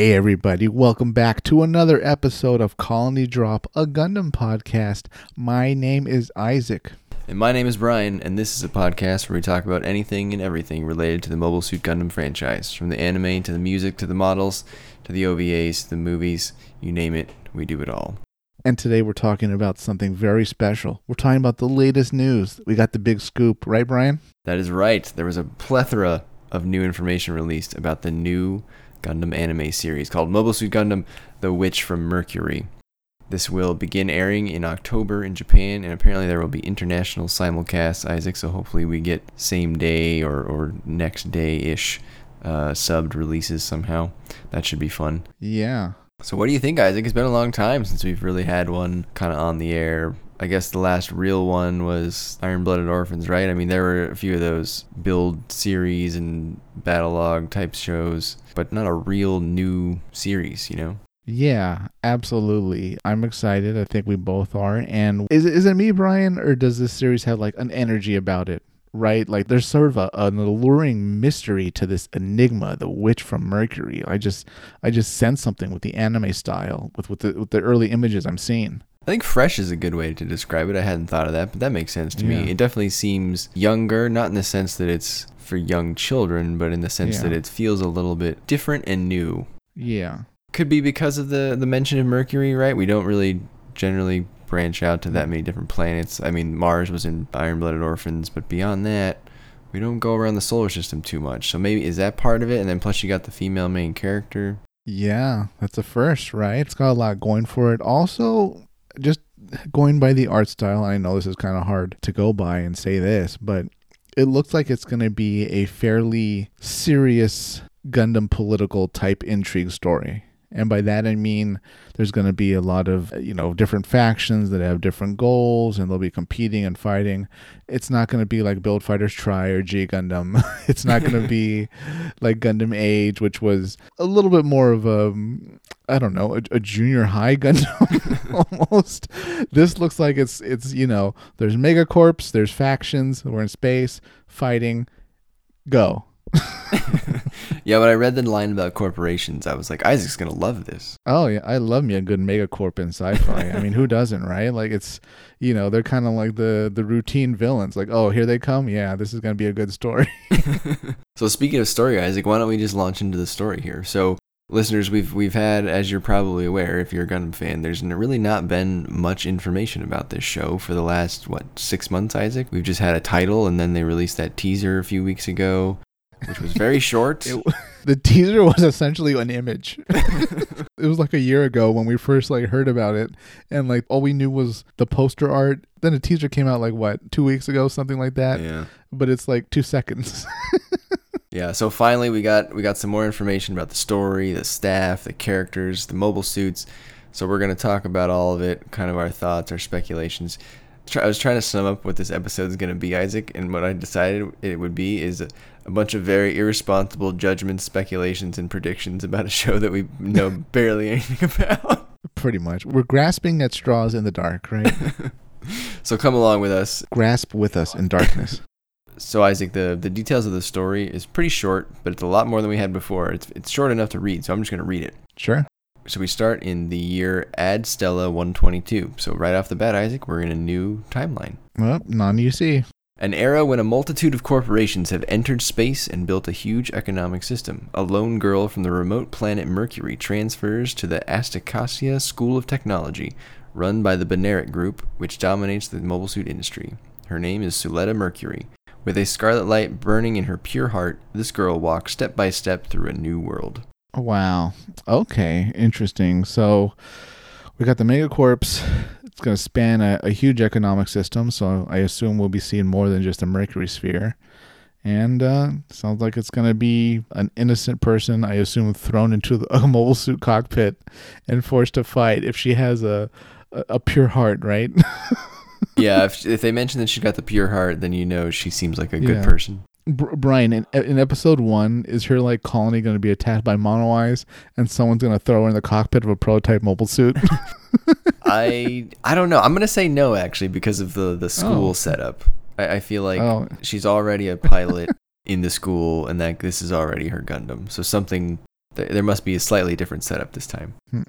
Hey, everybody, welcome back to another episode of Colony Drop, a Gundam podcast. My name is Isaac. And my name is Brian, and this is a podcast where we talk about anything and everything related to the Mobile Suit Gundam franchise. From the anime to the music to the models to the OVAs to the movies, you name it, we do it all. And today we're talking about something very special. We're talking about the latest news. We got the big scoop, right, Brian? That is right. There was a plethora of new information released about the new Gundam anime series called Mobile Suit Gundam The Witch from Mercury. This will begin airing in October in Japan, and apparently there will be international simulcasts, Isaac, so hopefully we get same day or, or next day ish uh, subbed releases somehow. That should be fun. Yeah. So, what do you think, Isaac? It's been a long time since we've really had one kind of on the air. I guess the last real one was Iron Blooded Orphans, right? I mean, there were a few of those build series and battle log type shows, but not a real new series, you know? Yeah, absolutely. I'm excited. I think we both are. And is it, is it me, Brian, or does this series have like an energy about it? Right? Like there's sort of a, an alluring mystery to this enigma, the witch from Mercury. I just I just sense something with the anime style, with with the with the early images I'm seeing. I think fresh is a good way to describe it. I hadn't thought of that, but that makes sense to Yeah. me. It definitely seems younger, not in the sense that it's for young children, but in the sense Yeah. that it feels a little bit different and new. Yeah. Could be because of the the mention of Mercury, right? We don't really generally branch out to that many different planets. I mean, Mars was in Iron Blooded Orphans, but beyond that, we don't go around the solar system too much. So maybe is that part of it? And then plus you got the female main character. Yeah, that's a first, right? It's got a lot going for it. Also, just going by the art style, I know this is kind of hard to go by and say this, but it looks like it's going to be a fairly serious Gundam political type intrigue story. And by that I mean there's going to be a lot of, you know, different factions that have different goals and they'll be competing and fighting. It's not going to be like Build Fighters Try or G Gundam. it's not going to be like Gundam Age, which was a little bit more of a, I don't know, a, a junior high Gundam almost. This looks like it's it's you know, there's Megacorps, there's factions, we're in space fighting, go. Yeah, when I read the line about corporations, I was like, Isaac's gonna love this. Oh yeah, I love me a good Megacorp in sci-fi. I mean, who doesn't, right? Like it's, you know, they're kind of like the the routine villains. Like, oh, here they come. Yeah, this is gonna be a good story. So speaking of story, Isaac, why don't we just launch into the story here? So listeners, we've we've had, as you're probably aware, if you're a Gundam fan, there's really not been much information about this show for the last what six months, Isaac. We've just had a title, and then they released that teaser a few weeks ago, which was very short. It, the teaser was essentially an image. it was like a year ago when we first like heard about it, and like all we knew was the poster art. Then the teaser came out like what two weeks ago, something like that. yeah. But it's like two seconds. Yeah, so finally we got we got some more information about the story, the staff, the characters, the mobile suits. So we're gonna talk about all of it, kind of our thoughts, our speculations. I was trying to sum up what this episode is gonna be, Isaac, and what I decided it would be is a, bunch of very irresponsible judgments, speculations, and predictions about a show that we know barely anything about. Pretty much, we're grasping at straws in the dark, right? So come along with us. Grasp with us in darkness. So Isaac, the the details of the story is pretty short, but it's a lot more than we had before. It's it's short enough to read, so I'm just gonna read it. Sure. So we start in the year Ad Stella 122. So right off the bat, Isaac, we're in a new timeline. Well, you see. An era when a multitude of corporations have entered space and built a huge economic system. A lone girl from the remote planet Mercury transfers to the Asticassia School of Technology, run by the Benerit Group, which dominates the mobile suit industry. Her name is Suletta Mercury. With a scarlet light burning in her pure heart, this girl walks step by step through a new world. Wow. Okay. Interesting. So we got the Megacorps. It's going to span a, a huge economic system. So I assume we'll be seeing more than just a Mercury sphere. And uh, sounds like it's going to be an innocent person, I assume, thrown into the, a mobile suit cockpit and forced to fight if she has a, a, a pure heart, right? yeah, if, if they mention that she got the pure heart, then you know she seems like a good Yeah. person. Br- Brian, in, in episode one, is her like colony going to be attacked by mono eyes and someone's going to throw her in the cockpit of a prototype mobile suit? I I don't know. I'm gonna say no actually because of the the school Oh. setup. I, I feel like Oh. she's already a pilot in the school, and that this is already her Gundam. So something th- there must be a slightly different setup this time. Hmm.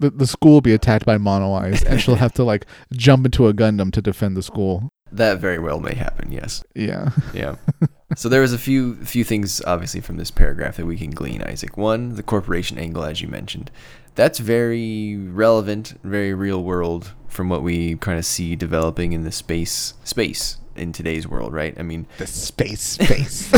The, the school will be attacked by mono eyes, and she'll have to like jump into a Gundam to defend the school. That very well may happen. Yes. Yeah. Yeah. so there was a few few things obviously from this paragraph that we can glean, Isaac. One, the corporation angle, as you mentioned. That's very relevant, very real world from what we kind of see developing in the space space in today's world, right? I mean, The space space.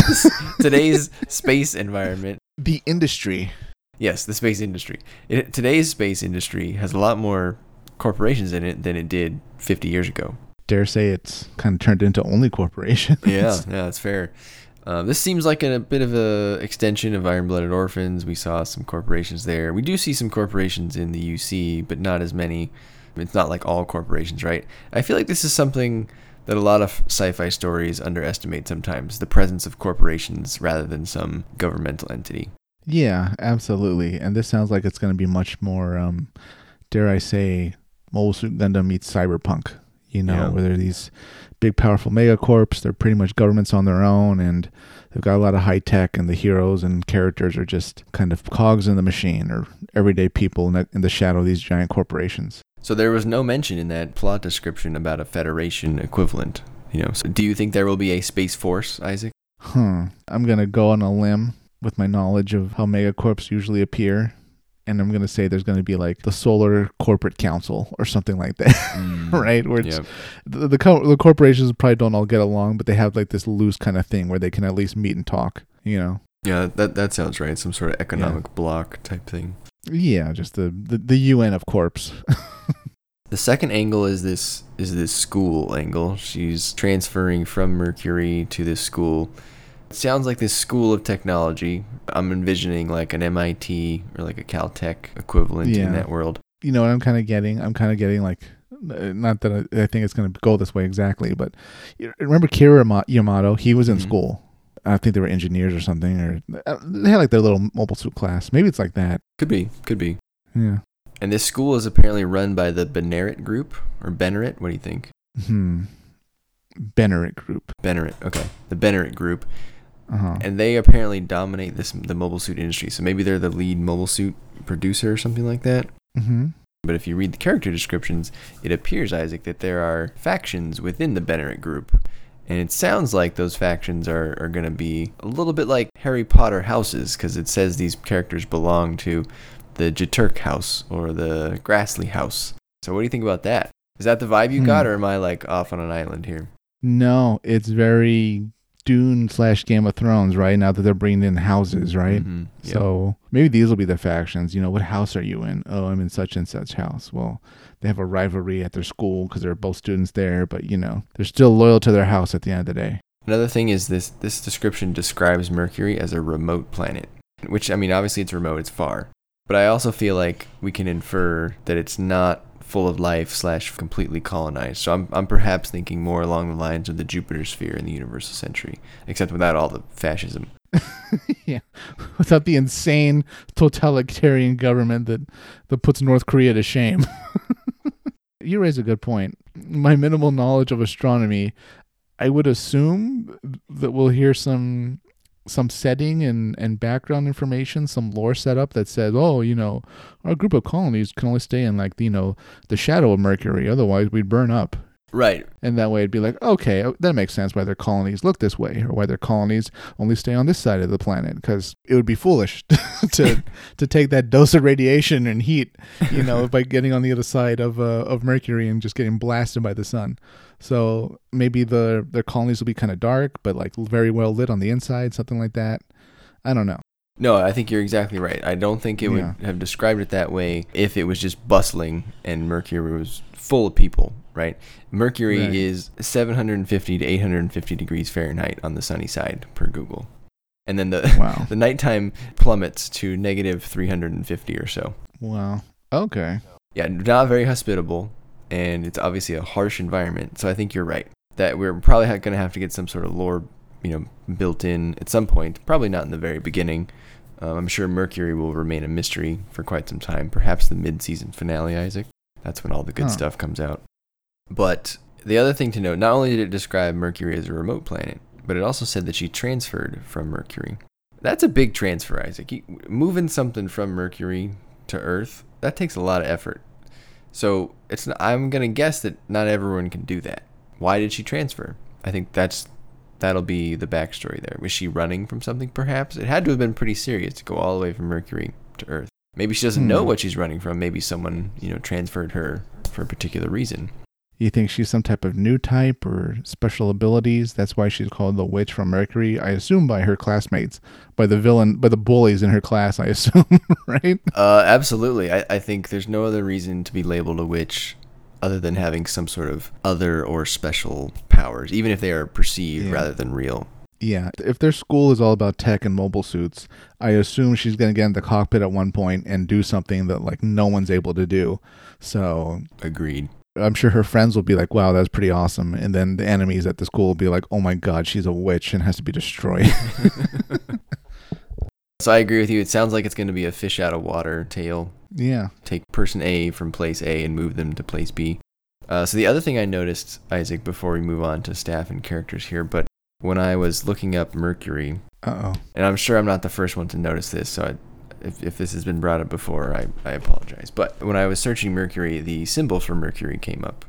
today's space environment. the industry. Yes, the space industry. It, today's space industry has a lot more corporations in it than it did 50 years ago. Dare say it's kind of turned into only corporations. Yeah, yeah, that's fair. Um, this seems like a, bit of a extension of Iron Blooded Orphans. We saw some corporations there. We do see some corporations in the UC, but not as many. It's not like all corporations, right? I feel like this is something that a lot of sci-fi stories underestimate sometimes: the presence of corporations rather than some governmental entity. Yeah, absolutely. And this sounds like it's going to be much more, um, dare I say, Mobile Suit Gundam meets Cyberpunk. You know, Yeah. where they're these big, powerful megacorps. They're pretty much governments on their own, and they've got a lot of high tech, and the heroes and characters are just kind of cogs in the machine or everyday people in, that, in the shadow of these giant corporations. So there was no mention in that plot description about a Federation equivalent. You know, so do you think there will be a space force, Isaac? Hmm. I'm going to go on a limb with my knowledge of how megacorps usually appear. And I'm going to say there's going to be like the Solar Corporate Council or something like that, mm. right? Where it's, Yep. the, the, co- the corporations probably don't all get along, but they have like this loose kind of thing where they can at least meet and talk, you know? Yeah, that that sounds right. Some sort of economic block type thing. Yeah, just the, the, the UN of corps. The second angle is this is this school angle. She's transferring from Mercury to this school. It sounds like this school of technology. I'm envisioning like an MIT or like a Caltech equivalent Yeah. in that world. you know what I'm kind of getting? I'm kind of getting like, not that I, I think it's going to go this way exactly, but remember Kira Yamato? He was in Mhm. school. I think they were engineers or something, or uh, they had like their little mobile suit class. Maybe it's like that. Could be, could be. Yeah. And this school is apparently run by the Benerit group or Benerit. What do you think? Hmm. Benerit Group. Benerit. Okay, the Benerit group, Uh huh. and they apparently dominate this the mobile suit industry. So maybe they're the lead mobile suit producer or something like that. Mm-hmm. But if you read the character descriptions, it appears, Isaac, that there are factions within the Benerit group. And it sounds like those factions are, are going to be a little bit like Harry Potter houses, because it says these characters belong to the Jeturk house or the Grassley house. So what do you think about that? Is that the vibe you got, Hmm. or am I like off on an island here? No, it's very Dune slash Game of Thrones, right? Now that they're bringing in houses, right? Mhm. Yep. So maybe these will be the factions. You know, what house are you in? Oh, I'm in such and such house. Well, they have a rivalry at their school because they're both students there, but you know, they're still loyal to their house at the end of the day. Another thing is this this description describes Mercury as a remote planet, which I mean obviously it's remote, it's far. But I also feel like we can infer that it's not full of life slash completely colonized. So I'm I'm perhaps thinking more along the lines of the Jupiter sphere in the universal century, except without all the fascism. yeah, without the insane totalitarian government that that puts North Korea to shame. you raise a good point. My minimal knowledge of astronomy, I would assume that we'll hear some some setting and, and background information, some lore setup that says, oh, you know, our group of colonies can only stay in like you know the shadow of Mercury, otherwise we'd burn up. Right. And that way it'd be like, okay, uh, that makes sense why their colonies look this way or why their colonies only stay on this side of the planet because it would be foolish to to take that dose of radiation and heat, you know, by getting on the other side of uh, of Mercury and just getting blasted by the sun. So maybe the their colonies will be kind of dark, but like very well lit on the inside, something like that. I don't know. No, I think you're exactly right. I don't think it Yeah. would have described it that way if it was just bustling and Mercury was full of people, right? Mercury Right. is 750 to 850 degrees Fahrenheit on the sunny side per Google. And then the Wow. the nighttime plummets to negative 350 or so. Wow. Okay. Yeah, not very hospitable and it's obviously a harsh environment. So I think you're right that we're probably going to have to get some sort of lore, you know, built in at some point, probably not in the very beginning. Um, I'm sure Mercury will remain a mystery for quite some time, perhaps the mid-season finale, Isaac. That's when all the good Huh. stuff comes out. But the other thing to note, not only did it describe Mercury as a remote planet, but it also said that she transferred from Mercury. That's a big transfer, Isaac. You, moving something from Mercury to Earth that takes a lot of effort. So it's I'm gonna guess that not everyone can do that. Why did she transfer? I think that's that'll be the backstory there. Was she running from something? Perhaps it had to have been pretty serious to go all the way from Mercury to Earth. Maybe she doesn't hmm. know what she's running from. Maybe someone you know transferred her for a particular reason. You think she's some type of new type or special abilities? That's why she's called the witch from Mercury. I assume by her classmates, by the villain, by the bullies in her class. I assume, right? Uh, absolutely. I, I think there's no other reason to be labeled a witch other than having some sort of other or special powers, even if they are perceived yeah. rather than real. Yeah, if their school is all about tech and mobile suits, I assume she's going to get in the cockpit at one point and do something that like no one's able to do. So, agreed. I'm sure her friends will be like, "Wow, that's pretty awesome," and then the enemies at the school will be like, "Oh my God, she's a witch and has to be destroyed." so I agree with you. It sounds like it's going to be a fish out of water tale. Yeah. Take person A from place A and move them to place B. Uh, so the other thing I noticed, Isaac, before we move on to staff and characters here, but when I was looking up Mercury, Uh-oh. and I'm sure I'm not the first one to notice this, so I, if, if this has been brought up before, I, I apologize. But when I was searching Mercury, the symbol for Mercury came up.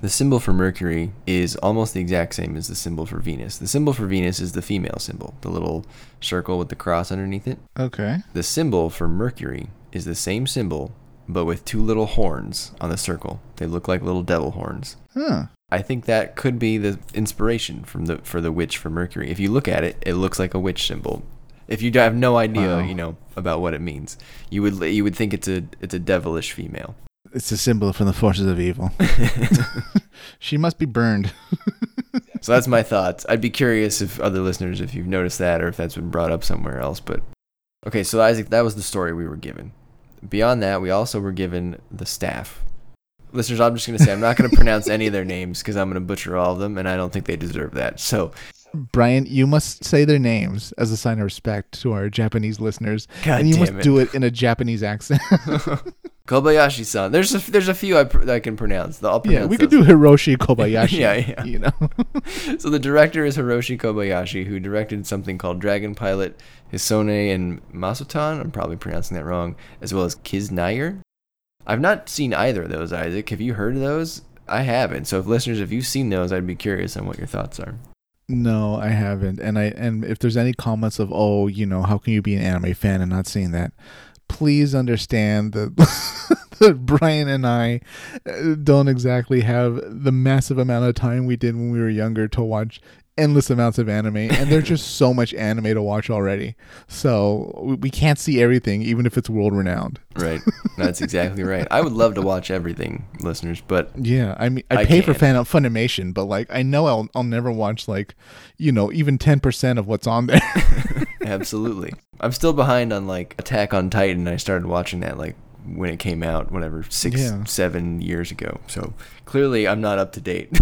The symbol for Mercury is almost the exact same as the symbol for Venus. The symbol for Venus is the female symbol, the little circle with the cross underneath it. Okay. The symbol for Mercury is the same symbol, but with two little horns on the circle. They look like little devil horns. Huh. I think that could be the inspiration from the for the witch for Mercury. If you look at it, it looks like a witch symbol if you have no idea, wow. you know, about what it means, you would you would think it's a it's a devilish female. It's a symbol from the forces of evil. she must be burned. so that's my thoughts. I'd be curious if other listeners, if you've noticed that, or if that's been brought up somewhere else. But okay, so Isaac, that was the story we were given. Beyond that, we also were given the staff. Listeners, I'm just going to say I'm not going to pronounce any of their names because I'm going to butcher all of them, and I don't think they deserve that. So Brian, you must say their names as a sign of respect to our Japanese listeners, God and you must it. do it in a Japanese accent. Kobayashi-san. There's a, there's a few I, pr- I can pronounce. I'll pronounce yeah, we could do Hiroshi Kobayashi. yeah, yeah. You know. so the director is Hiroshi Kobayashi, who directed something called Dragon Pilot, Hisone and Masutan. I'm probably pronouncing that wrong, as well as Kiznaiver. I've not seen either of those, Isaac. Have you heard of those? I haven't. So if listeners, if you've seen those, I'd be curious on what your thoughts are. No, I haven't. And I and if there's any comments of oh, you know, how can you be an anime fan and not seeing that? Please understand that that Brian and I uh, don't exactly have the massive amount of time we did when we were younger to watch endless amounts of anime and there's just so much anime to watch already so we can't see everything even if it's world renowned right that's exactly right i would love to watch everything listeners but yeah i mean i, I pay can't. for fan funimation but like i know I'll, I'll never watch like you know even 10% of what's on there absolutely i'm still behind on like attack on titan i started watching that like when it came out, whatever, six, yeah. seven years ago. So clearly, I'm not up to date.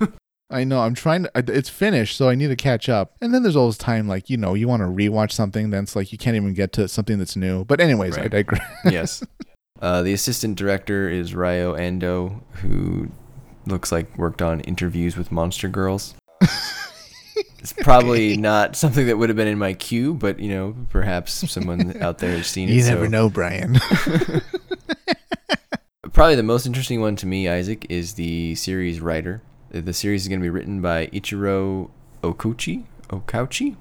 I know. I'm trying to. It's finished, so I need to catch up. And then there's always time, like you know, you want to rewatch something, then it's like you can't even get to something that's new. But anyways, right. I digress. yes. Uh, the assistant director is Ryo Ando, who looks like worked on interviews with Monster Girls. it's probably not something that would have been in my queue, but you know, perhaps someone out there has seen it. You never so. know, Brian. probably the most interesting one to me, Isaac, is the series writer. The series is going to be written by Ichiro Okuchi. Okauchi?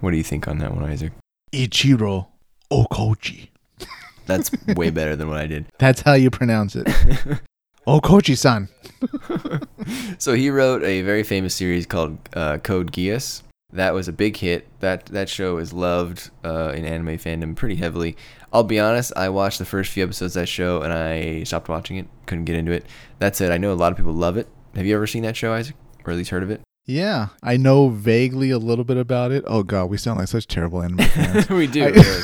What do you think on that one, Isaac? Ichiro Okouchi. That's way better than what I did. That's how you pronounce it. Okouchi-san. so he wrote a very famous series called uh, Code Geass. That was a big hit. That that show is loved uh, in anime fandom pretty heavily. I'll be honest, I watched the first few episodes of that show and I stopped watching it. Couldn't get into it. That said, I know a lot of people love it. Have you ever seen that show, Isaac? Or at least heard of it? Yeah, I know vaguely a little bit about it. Oh god, we sound like such terrible anime fans. we do. I,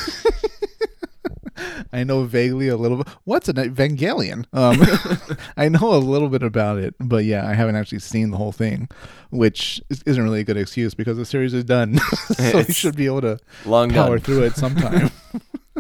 I, know vaguely a little bit. What's an Evangelion? Um, I know a little bit about it, but yeah, I haven't actually seen the whole thing, which isn't really a good excuse because the series is done, so we should be able to long power done. through it sometime.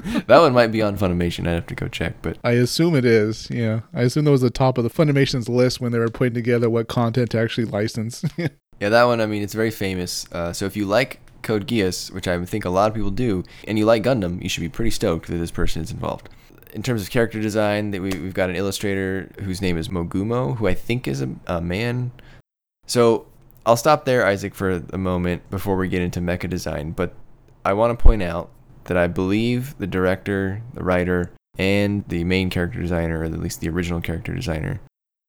that one might be on Funimation. I'd have to go check, but I assume it is. Yeah, I assume that was the top of the Funimation's list when they were putting together what content to actually license. yeah, that one. I mean, it's very famous. Uh, so if you like Code Geass, which I think a lot of people do, and you like Gundam, you should be pretty stoked that this person is involved. In terms of character design, that we, we've got an illustrator whose name is Mogumo, who I think is a, a man. So I'll stop there, Isaac, for a moment before we get into mecha design. But I want to point out that I believe the director, the writer, and the main character designer, or at least the original character designer,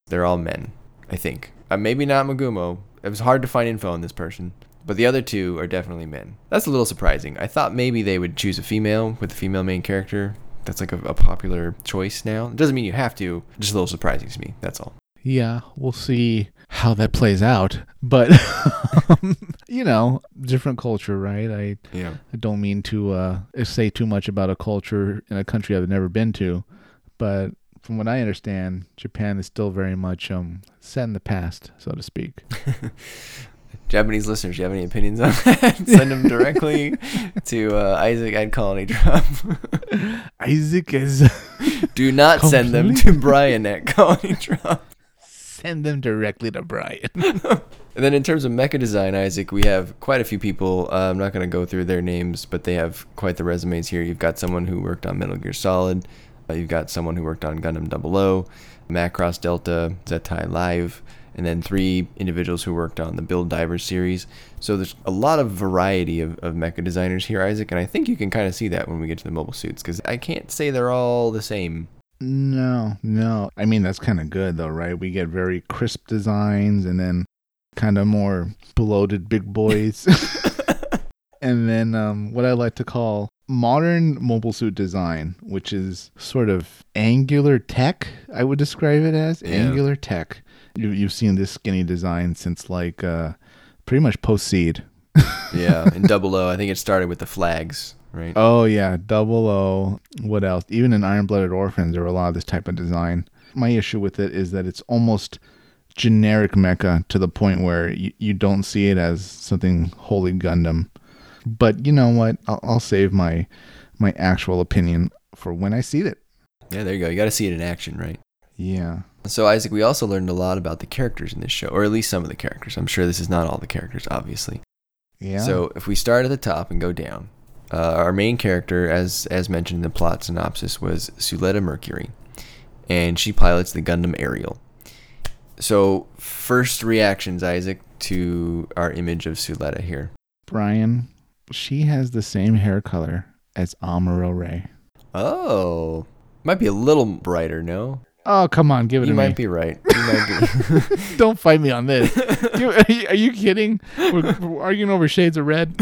they're all men. I think. Uh, maybe not Mogumo. It was hard to find info on this person. But the other two are definitely men. That's a little surprising. I thought maybe they would choose a female with the female main character. That's like a, a popular choice now. It doesn't mean you have to. Just a little surprising to me. That's all. Yeah, we'll see how that plays out. But you know, different culture, right? I Yeah. I don't mean to uh, say too much about a culture in a country I've never been to, but from what I understand, Japan is still very much um, set in the past, so to speak. Japanese listeners, you have any opinions on that? Send them directly to uh, Isaac at Colony Drop. Isaac is Do not send them to Brian at Colony Drop. Send them directly to Brian. And then in terms of mecha design, Isaac, we have quite a few people. Uh, I'm not going to go through their names, but they have quite the resumes here. You've got someone who worked on Metal Gear Solid. Uh, you've got someone who worked on Gundam 00, Macross Delta, Zetai Live, and then three individuals who worked on the Build Divers series. So there's a lot of variety of, of mecha designers here, Isaac, and I think you can kind of see that when we get to the mobile suits, because I can't say they're all the same. No, no. I mean, that's kind of good, though, right? We get very crisp designs and then kind of more bloated big boys. and then um, what I like to call modern mobile suit design, which is sort of angular tech, I would describe it as. Yeah. Angular tech. You, you've seen this skinny design since like uh, pretty much post seed. Yeah, in Double O, I think it started with the flags, right? Oh yeah, double O. What else? Even in Iron Blooded Orphans, there were a lot of this type of design. My issue with it is that it's almost generic mecha to the point where you, you don't see it as something wholly Gundam. But you know what? I'll, I'll save my my actual opinion for when I see it. Yeah, there you go. You got to see it in action, right? Yeah. So, Isaac, we also learned a lot about the characters in this show, or at least some of the characters. I'm sure this is not all the characters, obviously. Yeah. So, if we start at the top and go down, uh, our main character, as as mentioned in the plot synopsis, was Suletta Mercury, and she pilots the Gundam Aerial. So, first reactions, Isaac, to our image of Suletta here. Brian, she has the same hair color as Amuro Ray. Oh, might be a little brighter, no? Oh come on, give it You to might me. be right. You might be. Don't fight me on this. Are, you, are you kidding? We're, we're arguing over shades of red,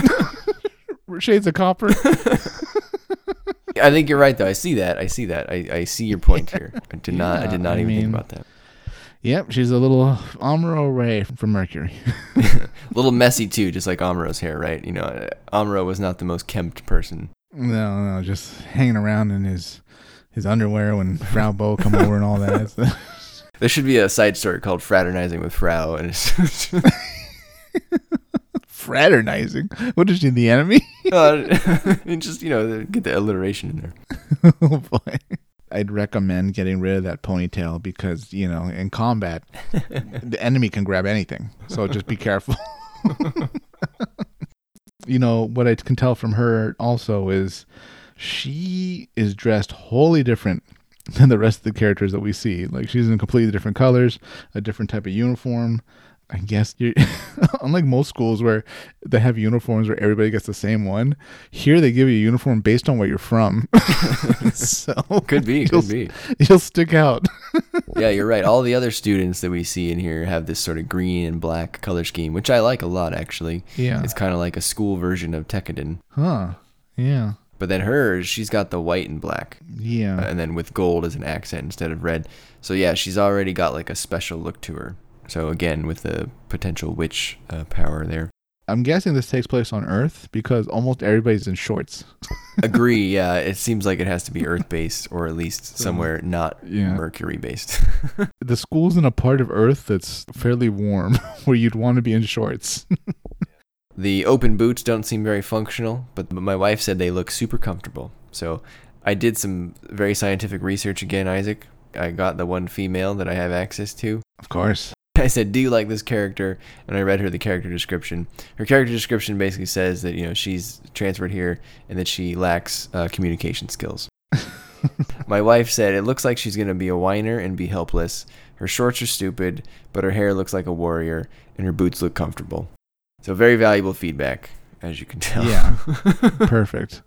shades of copper. I think you're right, though. I see that. I see that. I, I see your point here. I did not. I did not I even think about that. Yep, she's a little Amuro Ray from Mercury. A little messy too, just like Amuro's hair, right? You know, uh, Amuro was not the most kempt person. no, no, just hanging around in his his underwear when Frau Bo come over and all that. There should be a side story called "Fraternizing with Frau," and it's Fraternizing. What is she, the enemy? uh, and just you know get the alliteration in there. oh boy. I'd recommend getting rid of that ponytail because, you know, in combat, the enemy can grab anything. So just be careful. you know, what I can tell from her also is she is dressed wholly different than the rest of the characters that we see. Like she's in completely different colors, a different type of uniform. I guess you unlike most schools where they have uniforms where everybody gets the same one, here they give you a uniform based on where you're from. so Could be, could be. You'll stick out. Yeah, you're right. All the other students that we see in here have this sort of green and black color scheme, which I like a lot actually. Yeah. It's kind of like a school version of Tekkadan. Huh. Yeah. But then hers, she's got the white and black. Yeah. and then with gold as an accent instead of red. So yeah, she's already got like a special look to her. So again, with the potential witch uh, power there. I'm guessing this takes place on Earth because almost everybody's in shorts. Agree. Yeah, it seems like it has to be Earth based or at least somewhere not Yeah. Mercury based. The school's in a part of Earth that's fairly warm where you'd want to be in shorts. the open boots don't seem very functional, but my wife said they look super comfortable. So I did some very scientific research again, Isaac. I got the one female that I have access to. Of course. I said, "Do you like this character?" And I read her the character description. Her character description basically says that you know she's transferred here and that she lacks uh, communication skills. My wife said it looks like she's gonna be a whiner and be helpless. Her shorts are stupid, but her hair looks like a warrior, and her boots look comfortable. So very valuable feedback, as you can tell. Yeah. Perfect.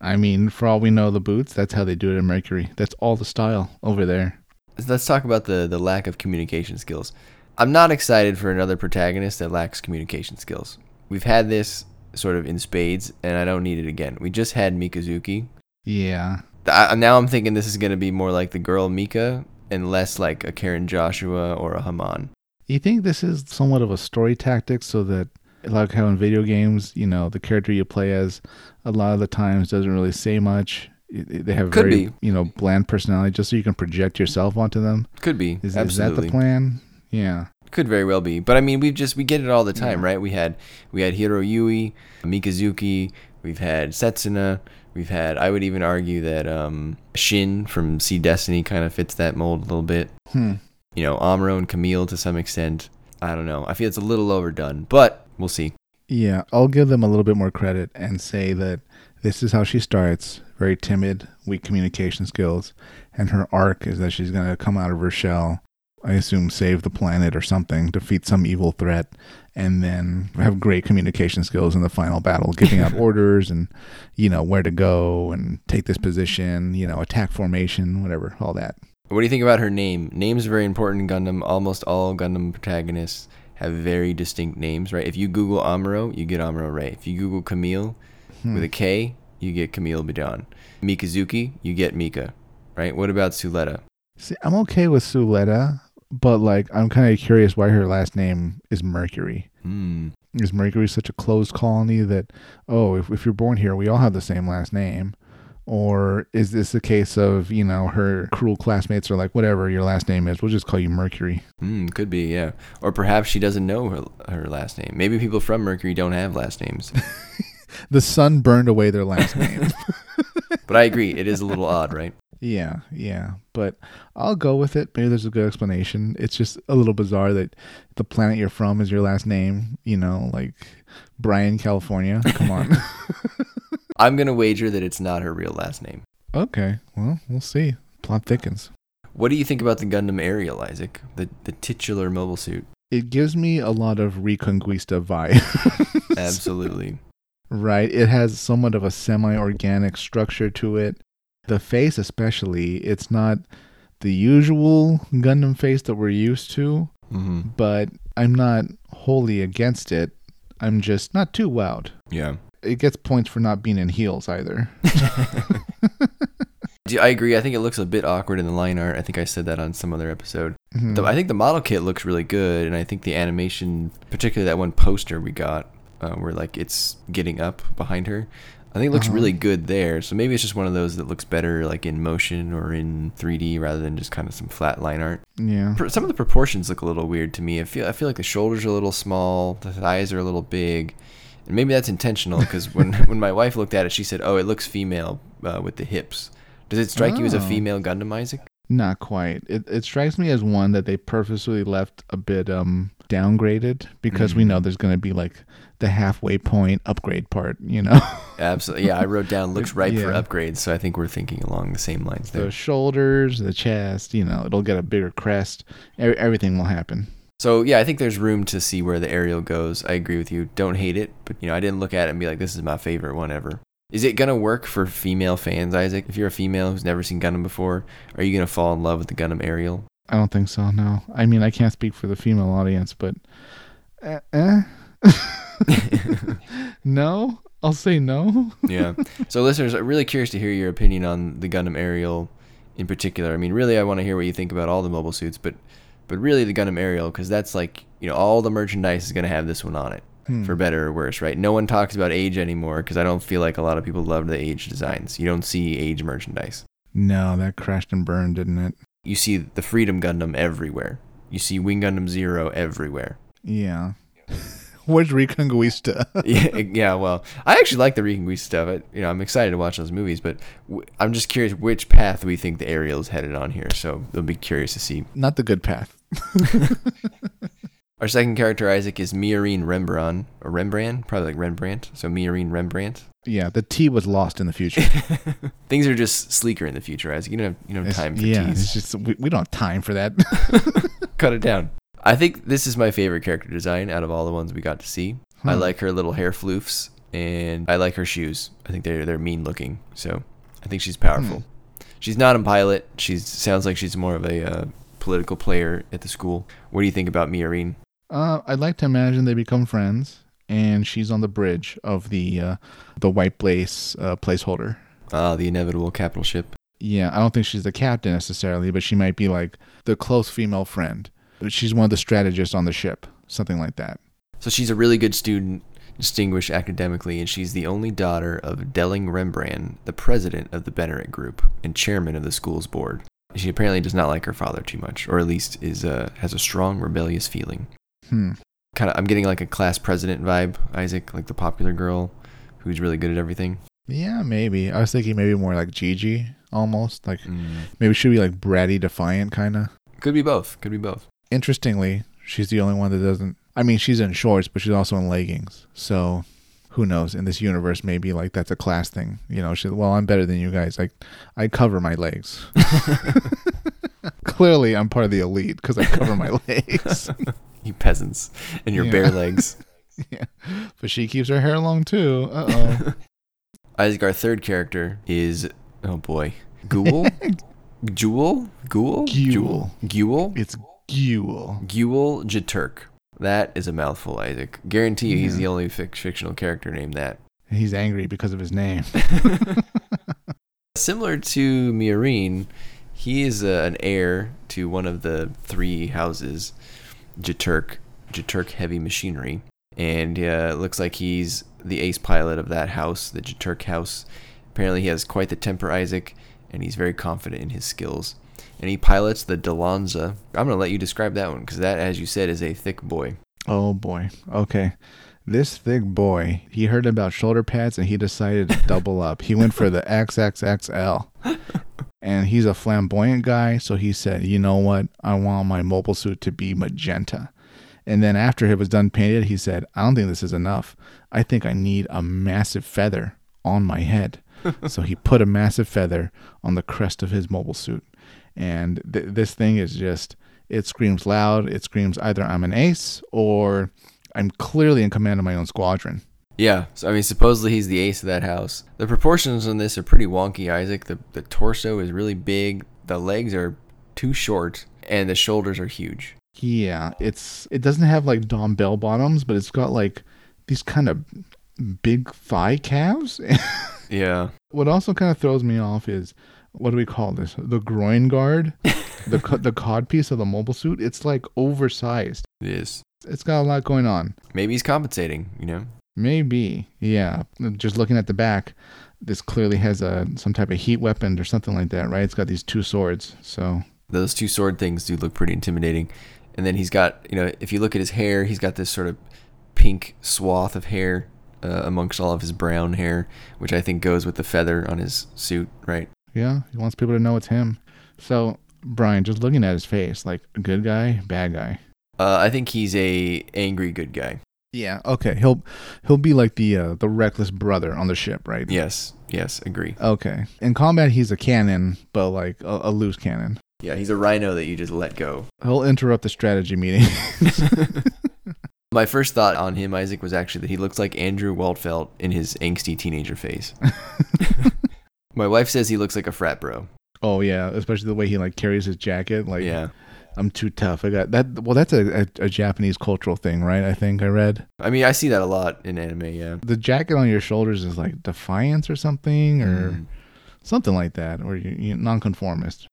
I mean, for all we know, the boots, that's how they do it in Mercury. That's all the style over there. Let's talk about the the lack of communication skills. I'm not excited for another protagonist that lacks communication skills. We've had this sort of in spades, and I don't need it again. We just had Mikazuki. Yeah. I, now I'm thinking this is going to be more like the girl Mika and less like a Karen Joshua or a Haman. You think this is somewhat of a story tactic so that, like how in video games, you know, the character you play as a lot of the times doesn't really say much. They have Could very, be. you know, bland personality just so you can project yourself onto them. Could be. Is, is that the plan? Yeah. Could very well be. But I mean, we've just we get it all the time, Yeah. right? We had we had Heero Yuy, Mikazuki, we've had Setsuna, we've had I would even argue that um Shinn from SEED Destiny kind of fits that mold a little bit. Hmm. You know, Amuro and Camille to some extent. I don't know. I feel it's a little overdone, but we'll see. Yeah, I'll give them a little bit more credit and say that this is how she starts very timid, weak communication skills, and her arc is that she's going to come out of her shell, I assume save the planet or something, defeat some evil threat, and then have great communication skills in the final battle, giving out orders and, you know, where to go and take this position, you know, attack formation, whatever, all that. What do you think about her name? Names are very important in Gundam. Almost all Gundam protagonists have very distinct names, right? If you Google Amuro, you get Amuro Ray. If you Google Camille Hmm. with a K, you get Kamille Bidan. Mikazuki, you get Mika, right? What about Suletta? See, I'm okay with Suletta, but like, I'm kind of curious why her last name is Mercury. Hmm. Is Mercury such a closed colony that, oh, if, if you're born here, we all have the same last name? Or is this a case of, you know, her cruel classmates are like, whatever your last name is, we'll just call you Mercury? Hmm, could be, yeah. Or perhaps she doesn't know her, her last name. Maybe people from Mercury don't have last names. The sun burned away their last name. but I agree, it is a little odd, right? Yeah, yeah. But I'll go with it. Maybe there's a good explanation. It's just a little bizarre that the planet you're from is your last name, you know, like Brian, California. Come on. I'm going to wager that it's not her real last name. okay, well, we'll see. Plot thickens. What do you think about the Gundam Ariel, Isaac? The, the titular mobile suit? It gives me a lot of Reconguista vibe. Absolutely. Right. It has somewhat of a semi organic structure to it. The face, especially, it's not the usual Gundam face that we're used to, hmm but I'm not wholly against it. I'm just not too wowed. Yeah. It gets points for not being in heels either. I agree. I think it looks a bit awkward in the line art. I think I said that on some other episode. Mhm. The, I think the model kit looks really good, and I think the animation, particularly that one poster we got, uh, where like it's getting up behind her, I think it looks Uh-huh. really good there. So maybe it's just one of those that looks better like in motion or in 3D rather than just kind of some flat line art. yeah. Some of the proportions look a little weird to me. I feel I feel like the shoulders are a little small, the thighs are a little big, and maybe that's intentional because when when my wife looked at it, she said, "Oh, it looks female uh, with the hips." Does it strike you as a Oh. female Gundam, Isaac? Not quite. It it strikes me as one that they purposely left a bit um downgraded because we know Mhm. there's going to be like the halfway point upgrade part, you know. Absolutely. Yeah, I wrote down looks ripe for upgrades, so I think we're thinking along the same lines there. the shoulders, the chest, you know, it'll get a bigger crest. Everything will happen. So yeah, I think there's room to see where the aerial goes. I agree with you. Don't hate it, but you know, I didn't look at it and be like, this is my favorite one ever. Is it gonna work for female fans, Isaac? If you're a female who's never seen Gundam before, are you gonna fall in love with the Gundam aerial? I don't think so. No, I mean I can't speak for the female audience, but eh, eh? no, I'll say no. yeah. So listeners, I'm really curious to hear your opinion on the Gundam aerial in particular. I mean, really, I want to hear what you think about all the mobile suits, but but really the Gundam aerial because that's like you know all the merchandise is gonna have this one on it. Hmm. for better or worse, right? No one talks about age anymore because I don't feel like a lot of people love the age designs. You don't see age merchandise. No, that crashed and burned, didn't it? You see the Freedom Gundam everywhere. You see Wing Gundam Zero everywhere. Yeah. Where's Reconguista? yeah, yeah. Well, I actually like the Reconguista stuff. I, you know, I'm excited to watch those movies, but w- I'm just curious which path we think the Aerial is headed on here. So it'll be curious to see. Not the good path. Our second character, Isaac, is Miorine Rembrandt, or Rembrandt, probably like Rembrandt. So Miorine Rembrandt. Yeah, the T was lost in the future. Things are just sleeker in the future, Isaac. You don't have, you don't have time for yeah, teas. it's just we, we don't have time for that. Cut it down. I think this is my favorite character design out of all the ones we got to see. I Hmm. like her little hair floofs, and I like her shoes. I think they're they're mean looking. So I think she's powerful. She's not a pilot. She sounds like she's more of a uh, political player at the school. What do you think about Miorine? Uh, I'd like to imagine they become friends, and she's on the bridge of the uh, the White Blaze uh, placeholder. Ah, the inevitable capital ship. Yeah, I don't think she's the captain necessarily, but she might be like the close female friend. She's one of the strategists on the ship, something like that. So she's a really good student, distinguished academically, and she's the only daughter of Delling Rembrandt, the president of the Benerit Group and chairman of the school's board. She apparently does not like her father too much, or at least is uh, has a strong rebellious feeling. Hmm. Kind of, I'm getting like a class president vibe, Isaac, like the popular girl who's really good at everything. Yeah, maybe. I was thinking maybe more like Gigi, almost like Mm. maybe she'd be like bratty, defiant, kind of. Could be both. Could be both. Interestingly, she's the only one that doesn't. I mean, she's in shorts, but she's also in leggings. So, who knows? In this universe, maybe like that's a class thing. You know, she's well, I'm better than you guys. Like, I cover my legs. Clearly, I'm part of the elite because I cover my legs. You peasants and your Yeah. bare legs. yeah, but she keeps her hair long too. Uh oh. Isaac, our third character is oh boy, Ghoul, Jewel, Ghoul, Ghoul. Ghoul, it's Ghoul. Ghoul Jeturk. That is a mouthful, Isaac. Guarantee you, he's Yeah. the only fic- fictional character named that. He's angry because of his name. Similar to Miorine, he is uh, an heir to one of the three houses, Jeturk, Jeturk Heavy Machinery, and uh, looks like he's the ace pilot of that house, the Jeturk house. Apparently, he has quite the temper, Isaac, and he's very confident in his skills. And he pilots the Dilanza. I'm gonna let you describe that one because that, as you said, is a thick boy. Oh boy. Okay. This thick boy, he heard about shoulder pads and he decided to double up. He went for the XXXL. And he's a flamboyant guy, so he said, "You know what? I want my mobile suit to be magenta." And then after it was done painted, he said, "I don't think this is enough. I think I need a massive feather on my head." so he put a massive feather on the crest of his mobile suit. And th- this thing is just it screams loud. It screams either I'm an ace or I'm clearly in command of my own squadron. Yeah, so I mean, supposedly he's the ace of that house. The proportions on this are pretty wonky, Isaac. The the torso is really big, the legs are too short, and the shoulders are huge. Yeah, it's it doesn't have like Dom bell bottoms, but it's got like these kind of big thigh calves. Yeah, what also kind of throws me off is what do we call this? The groin guard, the the cod piece of the mobile suit. It's like oversized. it is. It's got a lot going on. Maybe he's compensating. You know. Maybe, yeah. Just looking at the back, this clearly has a some type of heat weapon or something like that, right? It's got these two swords. So Those two sword things do look pretty intimidating. And then he's got, you know, if you look at his hair, he's got this sort of pink swath of hair uh, amongst all of his brown hair, which I think goes with the feather on his suit, right? Yeah, he wants people to know it's him. So Brian, just looking at his face, like good guy, bad guy. Uh, I think he's a angry good guy. Yeah. Okay. He'll he'll be like the uh, the reckless brother on the ship, right? Yes, yes, agree. Okay. In combat, he's a cannon, but like a, a loose cannon. Yeah, he's a rhino that you just let go. He'll interrupt the strategy meeting. My first thought on him, Isaac, was actually that he looks like Andrew Waltfeld in his angsty teenager phase. My wife says he looks like a frat bro. oh yeah, especially the way he like carries his jacket. Like, yeah. I'm too tough. I got that. Well, that's a, a, a Japanese cultural thing, right? I think I read I mean, I see that a lot in anime, yeah. the jacket on your shoulders is like defiance or something, or Mm. something like that, or you, you nonconformist.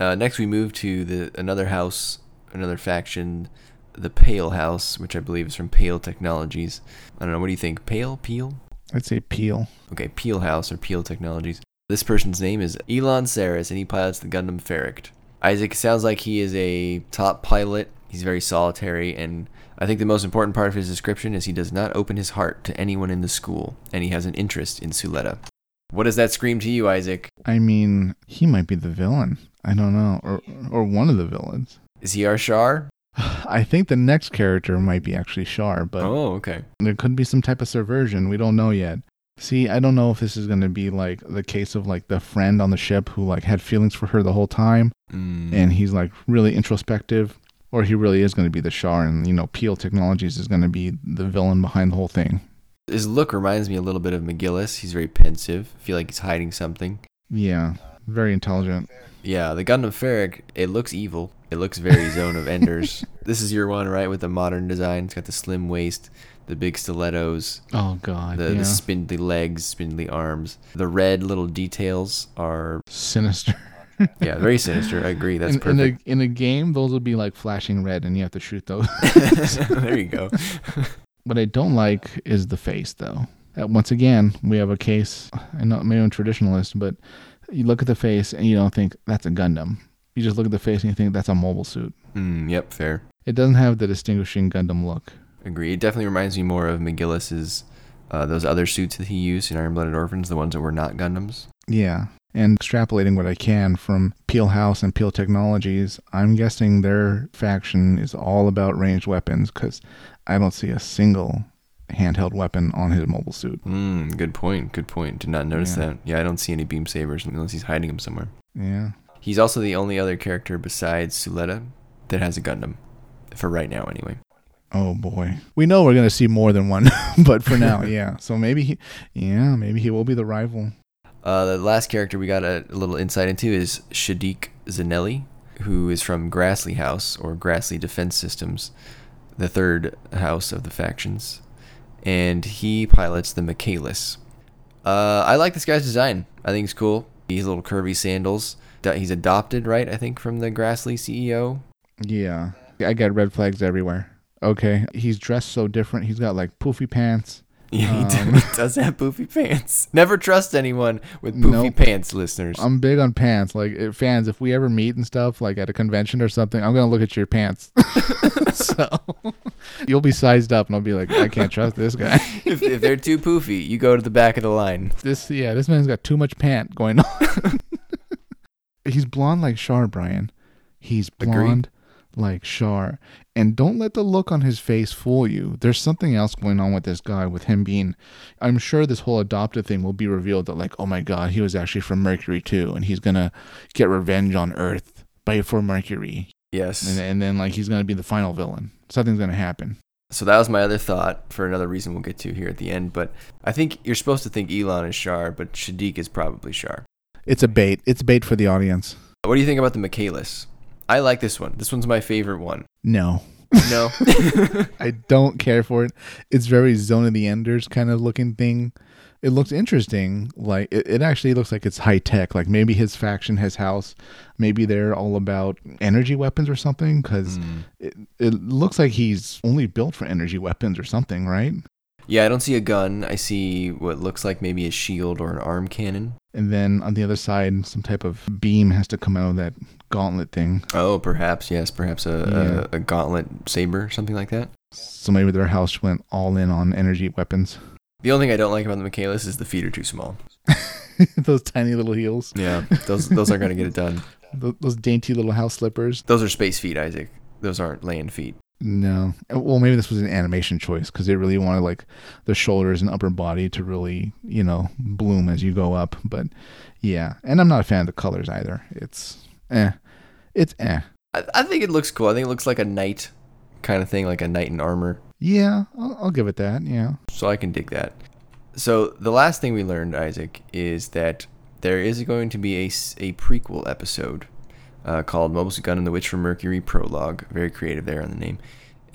Uh, next, we move to the another house, another faction, the Pale House, which I believe is from Pale Technologies. I don't know. What do you think? Pale? Peel? I'd say peel. Okay, Peel House or Peel Technologies. This person's name is Elan Ceres, and he pilots the Gundam Pharact. Isaac sounds like he is a top pilot. He's very solitary, and I think the most important part of his description is he does not open his heart to anyone in the school, and he has an interest in Suletta. What does that scream to you, Isaac? I mean, he might be the villain. I don't know, or or one of the villains. Is he our Char? I think the next character might be actually Char, but oh, okay. there could be some type of subversion. We don't know yet. See, I don't know if this is going to be like the case of like the friend on the ship who like had feelings for her the whole time Mm. and he's like really introspective or he really is going to be the Char and you know Peil Technologies is going to be the villain behind the whole thing. His look reminds me a little bit of McGillis. He's very pensive. I feel like he's hiding something. Yeah, very intelligent. Yeah, the Gundam Pharact, it looks evil. It looks very Zone of Enders. this is your one, right? With the modern design. It's got the slim waist, the big stilettos, Oh god, the, yeah. the spindly legs, spindly arms. The red little details are, Sinister. yeah, very sinister. I agree. That's in, in perfect. a in a game, those will be like flashing red, and you have to shoot those. there you go. what I don't like is the face, though. Uh, once again, we have a case. I'm not my own traditionalist, but you look at the face and you don't think that's a Gundam. You just look at the face and you think that's a mobile suit. Mm, yep, fair. It doesn't have the distinguishing Gundam look. Agree. It definitely reminds me more of McGillis's, uh, those other suits that he used in Iron Blooded Orphans, the ones that were not Gundams. Yeah. And extrapolating what I can from Peil House and Peil Technologies, I'm guessing their faction is all about ranged weapons because I don't see a single handheld weapon on his mobile suit. Mm, good point. Good point. Did not notice Yeah. that. Yeah, I don't see any beam sabers unless he's hiding them somewhere. Yeah. He's also the only other character besides Suletta that has a Gundam. For right now, anyway. Oh boy. We know we're going to see more than one, but for now, yeah. So maybe he, yeah, maybe he will be the rival. Uh, the last character we got a, a little insight into is Shaddiq Zenelli, who is from Grassley House or Grassley Defense Systems, the third house of the factions, and he pilots the Michaelis. Uh, I like this guy's design. I think he's cool. He's little curvy sandals. He's adopted, right? I think from the Grassley CEO. Yeah. I got red flags everywhere. Okay. He's dressed so different. He's got like poofy pants. Yeah, he, Um, he does have poofy pants. Never trust anyone with poofy Nope. pants, listeners. I'm big on pants. Like fans, if we ever meet and stuff, like at a convention or something, I'm gonna look at your pants. so you'll be sized up, and I'll be like, I can't trust this guy. if, if they're too poofy, you go to the back of the line. This, yeah, this man's got too much pant going on. He's blonde like Char, Brian. He's Agreed. blonde like Char. And don't let the look on his face fool you. There's something else going on with this guy, with him being. I'm sure this whole adopted thing will be revealed that, like, oh my god, he was actually from Mercury too, and he's gonna get revenge on Earth by for Mercury, Yes. and, and then like he's gonna be the final villain. Something's gonna happen. So that was my other thought for another reason we'll get to here at the end. But I think you're supposed to think Elan is Char, but Shaddiq is probably Char. It's a bait. It's bait for the audience. What do you think about the Michaelis? I like this one. This one's my favorite one. No. No. I don't care for it. It's very Zone of the Enders kind of looking thing. It looks interesting. Like it, it actually looks like it's high tech. Like maybe his faction, his house, maybe they're all about energy weapons or something. Because Mm. it, it looks like he's only built for energy weapons or something, right? Yeah, I don't see a gun. I see what looks like maybe a shield or an arm cannon. And then on the other side, some type of beam has to come out of that gauntlet thing. Oh, perhaps yes, perhaps a, a, a gauntlet saber, something like that. So maybe their house went all in on energy weapons. The only thing I don't like about the Michaelis is the feet are too small. those tiny little heels, Yeah, those those aren't gonna get it done. Th- those dainty little house slippers. Those are space feet, Isaac. Those aren't land feet. No. Well, maybe this was an animation choice because they really wanted like the shoulders and upper body to really, you know, bloom as you go up. But yeah, and I'm not a fan of the colors either. It's eh, it's eh. I, I think it looks cool. I think it looks like a knight kind of thing, like a knight in armor. Yeah, I'll, I'll give it that. Yeah. So I can dig that. So the last thing we learned, Isaac, is that there is going to be a, a prequel episode uh, called Mobile Suit Gundam: The Witch from Mercury Prologue. Very creative there on the name.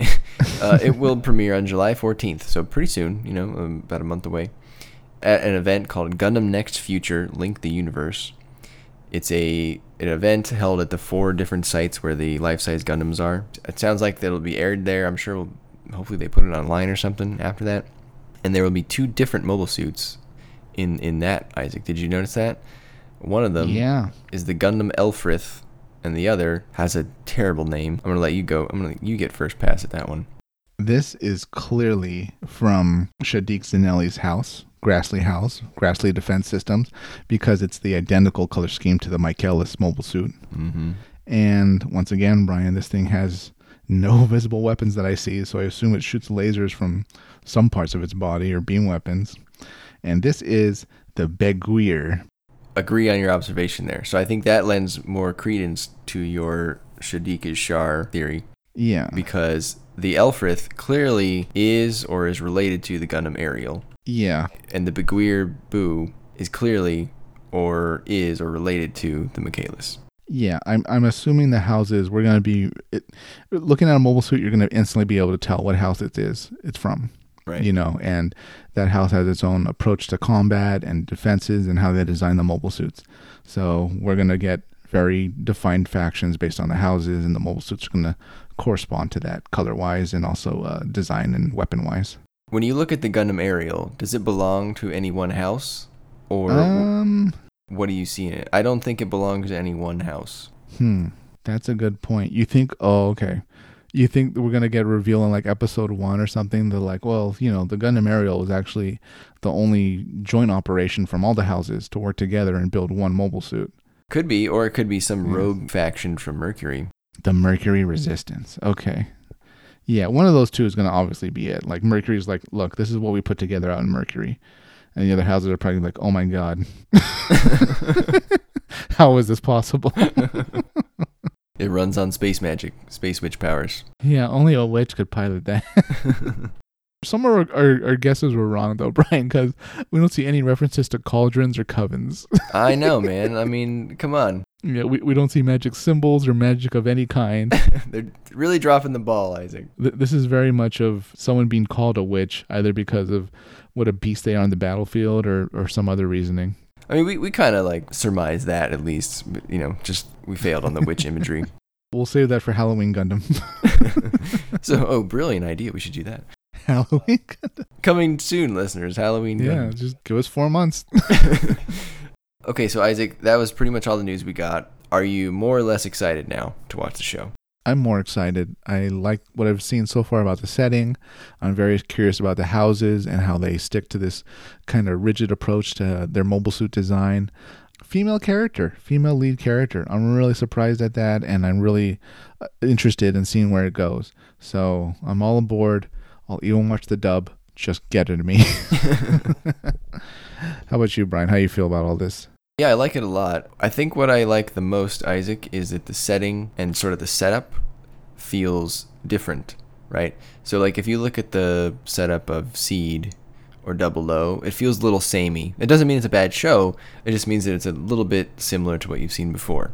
uh, it will premiere on July 14th, so pretty soon. You know, um, about a month away. At an event called Gundam Next Future: Link the Universe. It's a an event held at the four different sites where the life-size Gundams are. It sounds like that'll be aired there. I'm sure. We'll, hopefully, they put it online or something after that. And there will be two different mobile suits in in that. Isaac, did you notice that? One of them yeah. is the Gundam Lfrith, and the other has a terrible name. I'm gonna let you go. I'm gonna you get first pass at that one. This is clearly from Shaddiq Zenelli's house, Grassley House, Grassley Defense Systems, because it's the identical color scheme to the Michaelis mobile suit. Mm-hmm. And once again, Brian, this thing has no visible weapons that I see, so I assume it shoots lasers from some parts of its body or beam weapons. And this is the Beguir. Agree on your observation there. So I think that lends more credence to your Shaddiq is Char theory Yeah. because the Lfrith clearly is or is related to the Gundam Aerial, Yeah. and the Beguir Boo is clearly or is or related to the Michaelis. Yeah, I'm I'm assuming the houses we're gonna be it, looking at a mobile suit. You're gonna instantly be able to tell what house it is. It's from, Right. you know, and that house has its own approach to combat and defenses and how they design the mobile suits. So we're gonna get very defined factions based on the houses, and the mobile suits are gonna correspond to that color wise and also uh, design and weapon wise. When you look at the Gundam Aerial, does it belong to any one house? Or Um, what do you see in it? I don't think it belongs to any one house. Hmm, that's a good point. You think? Oh, okay. You think we're gonna get a reveal in like episode one or something? They're like, well, you know, the Gundam Aerial was actually the only joint operation from all the houses to work together and build one mobile suit. Could be, or it could be some rogue faction from Mercury. The Mercury Resistance. Okay. Yeah, one of those two is gonna obviously be it. Like Mercury's like, look, this is what we put together out in Mercury, and the other houses are probably like, oh my god, how is this possible? It runs on space magic, space witch powers. Yeah, only a witch could pilot that. Some of our, our, our guesses were wrong though, Brian, because we don't see any references to cauldrons or covens. I know, man. I mean, come on. yeah, we, we don't see magic symbols or magic of any kind. They're really dropping the ball, Isaac. Th- this is very much of someone being called a witch, either because of what a beast they are on the battlefield or, or some other reasoning. I mean, we, we kind of like surmise that at least. You know, just we failed on the witch imagery. We'll save that for Halloween Gundam. so, oh, brilliant idea. We should do that. Halloween? Coming soon, listeners. Halloween. Yeah, just give us four months. okay, so Isaac, that was pretty much all the news we got. Are you more or less excited now to watch the show? I'm more excited. I like what I've seen so far about the setting. I'm very curious about the houses and how they stick to this kind of rigid approach to their mobile suit design. Female character, female lead character. I'm really surprised at that, and I'm really uh, interested in seeing where it goes. So I'm all aboard. I'll even watch the dub. Just get it to me. how about you, Brian? How you feel about all this? Yeah, I like it a lot. I think what I like the most, Isaac, is that the setting and sort of the setup feels different, right? So, like, if you look at the setup of Seed or Double O, it feels a little samey. It doesn't mean it's a bad show, it just means that it's a little bit similar to what you've seen before.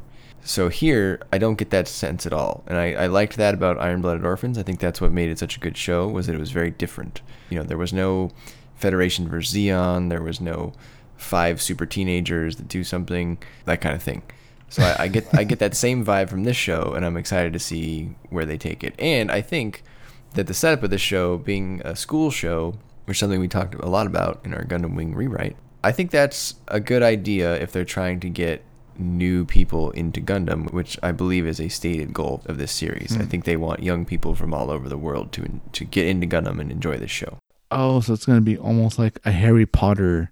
So, here, I don't get that sense at all. And I, I liked that about Iron Blooded Orphans. I think that's what made it such a good show, was that it was very different. You know, there was no Federation versus Zeon, there was no five super teenagers that do something, that kind of thing. So I, I get I get that same vibe from this show, and I'm excited to see where they take it. And I think that the setup of this show being a school show, which is something we talked a lot about in our Gundam Wing rewrite, I think that's a good idea if they're trying to get new people into Gundam, which I believe is a stated goal of this series. I Hmm. think they want young people from all over the world to to get into Gundam and enjoy this show. Oh, so it's gonna be almost like a Harry Potter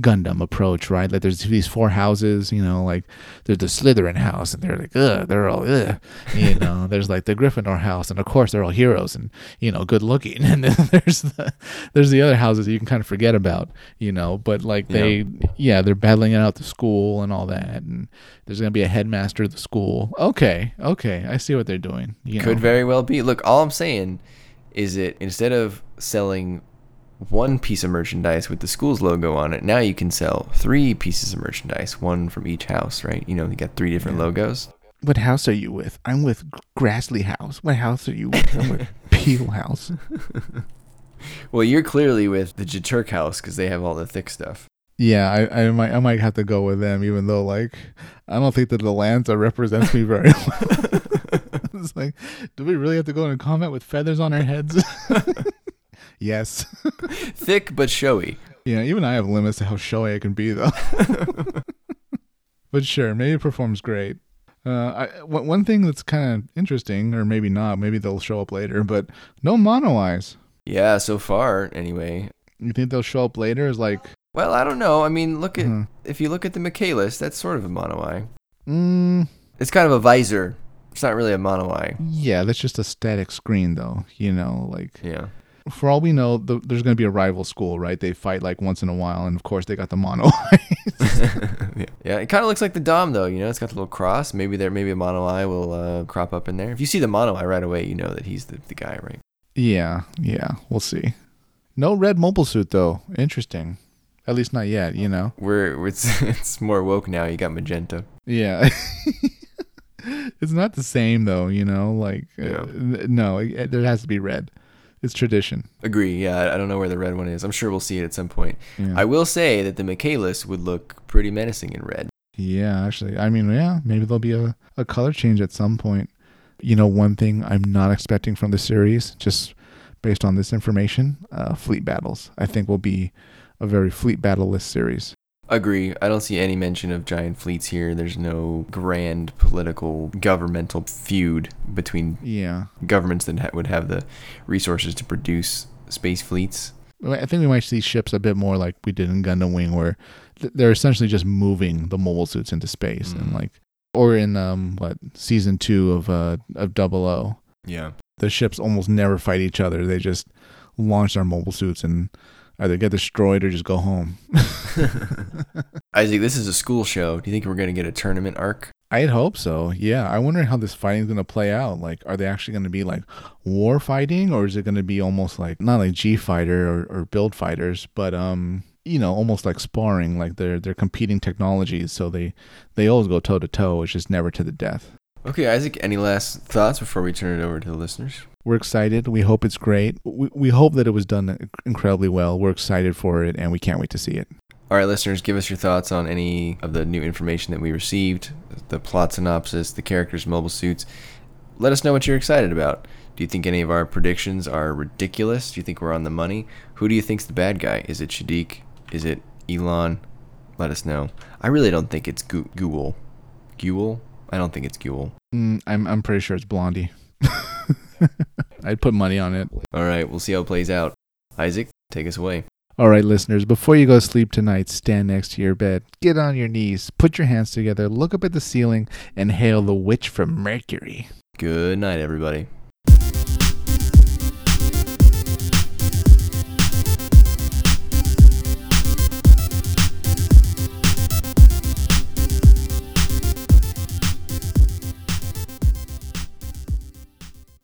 Gundam approach, right? Like there's these four houses, you know, like there's the Slytherin house, and they're like, ugh, they're all, ugh, you know. there's like the Gryffindor house, and of course they're all heroes and you know good looking. And then there's the there's the other houses that you can kind of forget about, you know. But like they, yeah, they're battling it out the school and all that, and there's gonna be a headmaster of the school. Okay, okay, I see what they're doing. You Could know. very well be. Look, all I'm saying is that instead of selling one piece of merchandise with the school's logo on it, now you can sell three pieces of merchandise, one from each house, right? You know, you got three different Yeah. logos. What house are you with? I'm with Grassley House. What house are you with? I'm with Peil House. Well, you're clearly with the Jeturk house because they have all the thick stuff. Yeah, I, I might I might have to go with them, even though like I don't think that Dilanza represents me very well. it's like, do we really have to go into combat with feathers on our heads? Yes. thick but showy. Yeah, even I have limits to how showy I can be, though. but sure, maybe it performs great. Uh, I, one thing that's kind of interesting, or maybe not, maybe they'll show up later, but no mono eyes. Yeah, so far, anyway. You think they'll show up later as like, Well, I don't know. I mean, look at Hmm. if you look at the Michaelis, that's sort of a mono eye. mm, It's kind of a visor It's not really a mono eye. Yeah, that's just a static screen, though. You know, like Yeah. For all we know, the, there's going to be a rival school, right? They fight like once in a while, and of course they got the mono eyes. yeah. yeah, it kind of looks like the Dom though. You know, it's got the little cross. Maybe there, maybe a mono eye will uh, crop up in there. If you see the mono eye right away, you know that he's the, the guy, right? yeah, yeah, we'll see. No red mobile suit though. Interesting. At least not yet. You know. We're it's it's more woke now. You got magenta. Yeah. it's not the same though. You know, like Yeah. uh, no, it, it- there has to be red. It's tradition. Agree. Yeah, I, don't know where the red one is. I'm sure we'll see it at some point. Yeah. I will say that the Michaelis would look pretty menacing in red. Yeah, actually, I mean, yeah, maybe there'll be a, a color change at some point. You know, one thing I'm not expecting from the series, just based on this information, uh, fleet battles. I think will be a very fleet battle-less series. Agree. I don't see any mention of giant fleets here. There's no grand political governmental feud between Yeah, governments that ha- would have the resources to produce space fleets. I think we might see ships a bit more like we did in Gundam Wing, where th- they're essentially just moving the mobile suits into space, and Mm. like, or in um, what season two of uh of Double O, Yeah. the ships almost never fight each other. They just launch their mobile suits and either get destroyed or just go home. Isaac, this is a school show. Do you think we're going to get a tournament arc? I'd hope so. Yeah, I wonder how this fighting's gonna play out. Like, are they actually gonna be like war fighting, or is it gonna be almost like not like G fighter or, or build fighters, but um, you know, almost like sparring. Like they're they're competing technologies, so they they always go toe to toe. It's just never to the death. Okay, Isaac, any last thoughts before we turn it over to the listeners? We're excited. We hope it's great. We, we hope that it was done incredibly well. We're excited for it, and we can't wait to see it. All right, listeners, give us your thoughts on any of the new information that we received, the plot synopsis, the characters' mobile suits. Let us know what you're excited about. Do you think any of our predictions are ridiculous? Do you think we're on the money? Who do you think's the bad guy? Is it Shaddiq? Is it Elan? Let us know. I really don't think it's Gu- Guel. Guel? I don't think it's Guel. Mm, I'm I'm pretty sure it's Blondie. I'd put money on it. All right, we'll see how it plays out. Isaac, take us away. All right, listeners, before you go to sleep tonight, stand next to your bed, get on your knees, put your hands together, look up at the ceiling, and hail the witch from Mercury. Good night, everybody.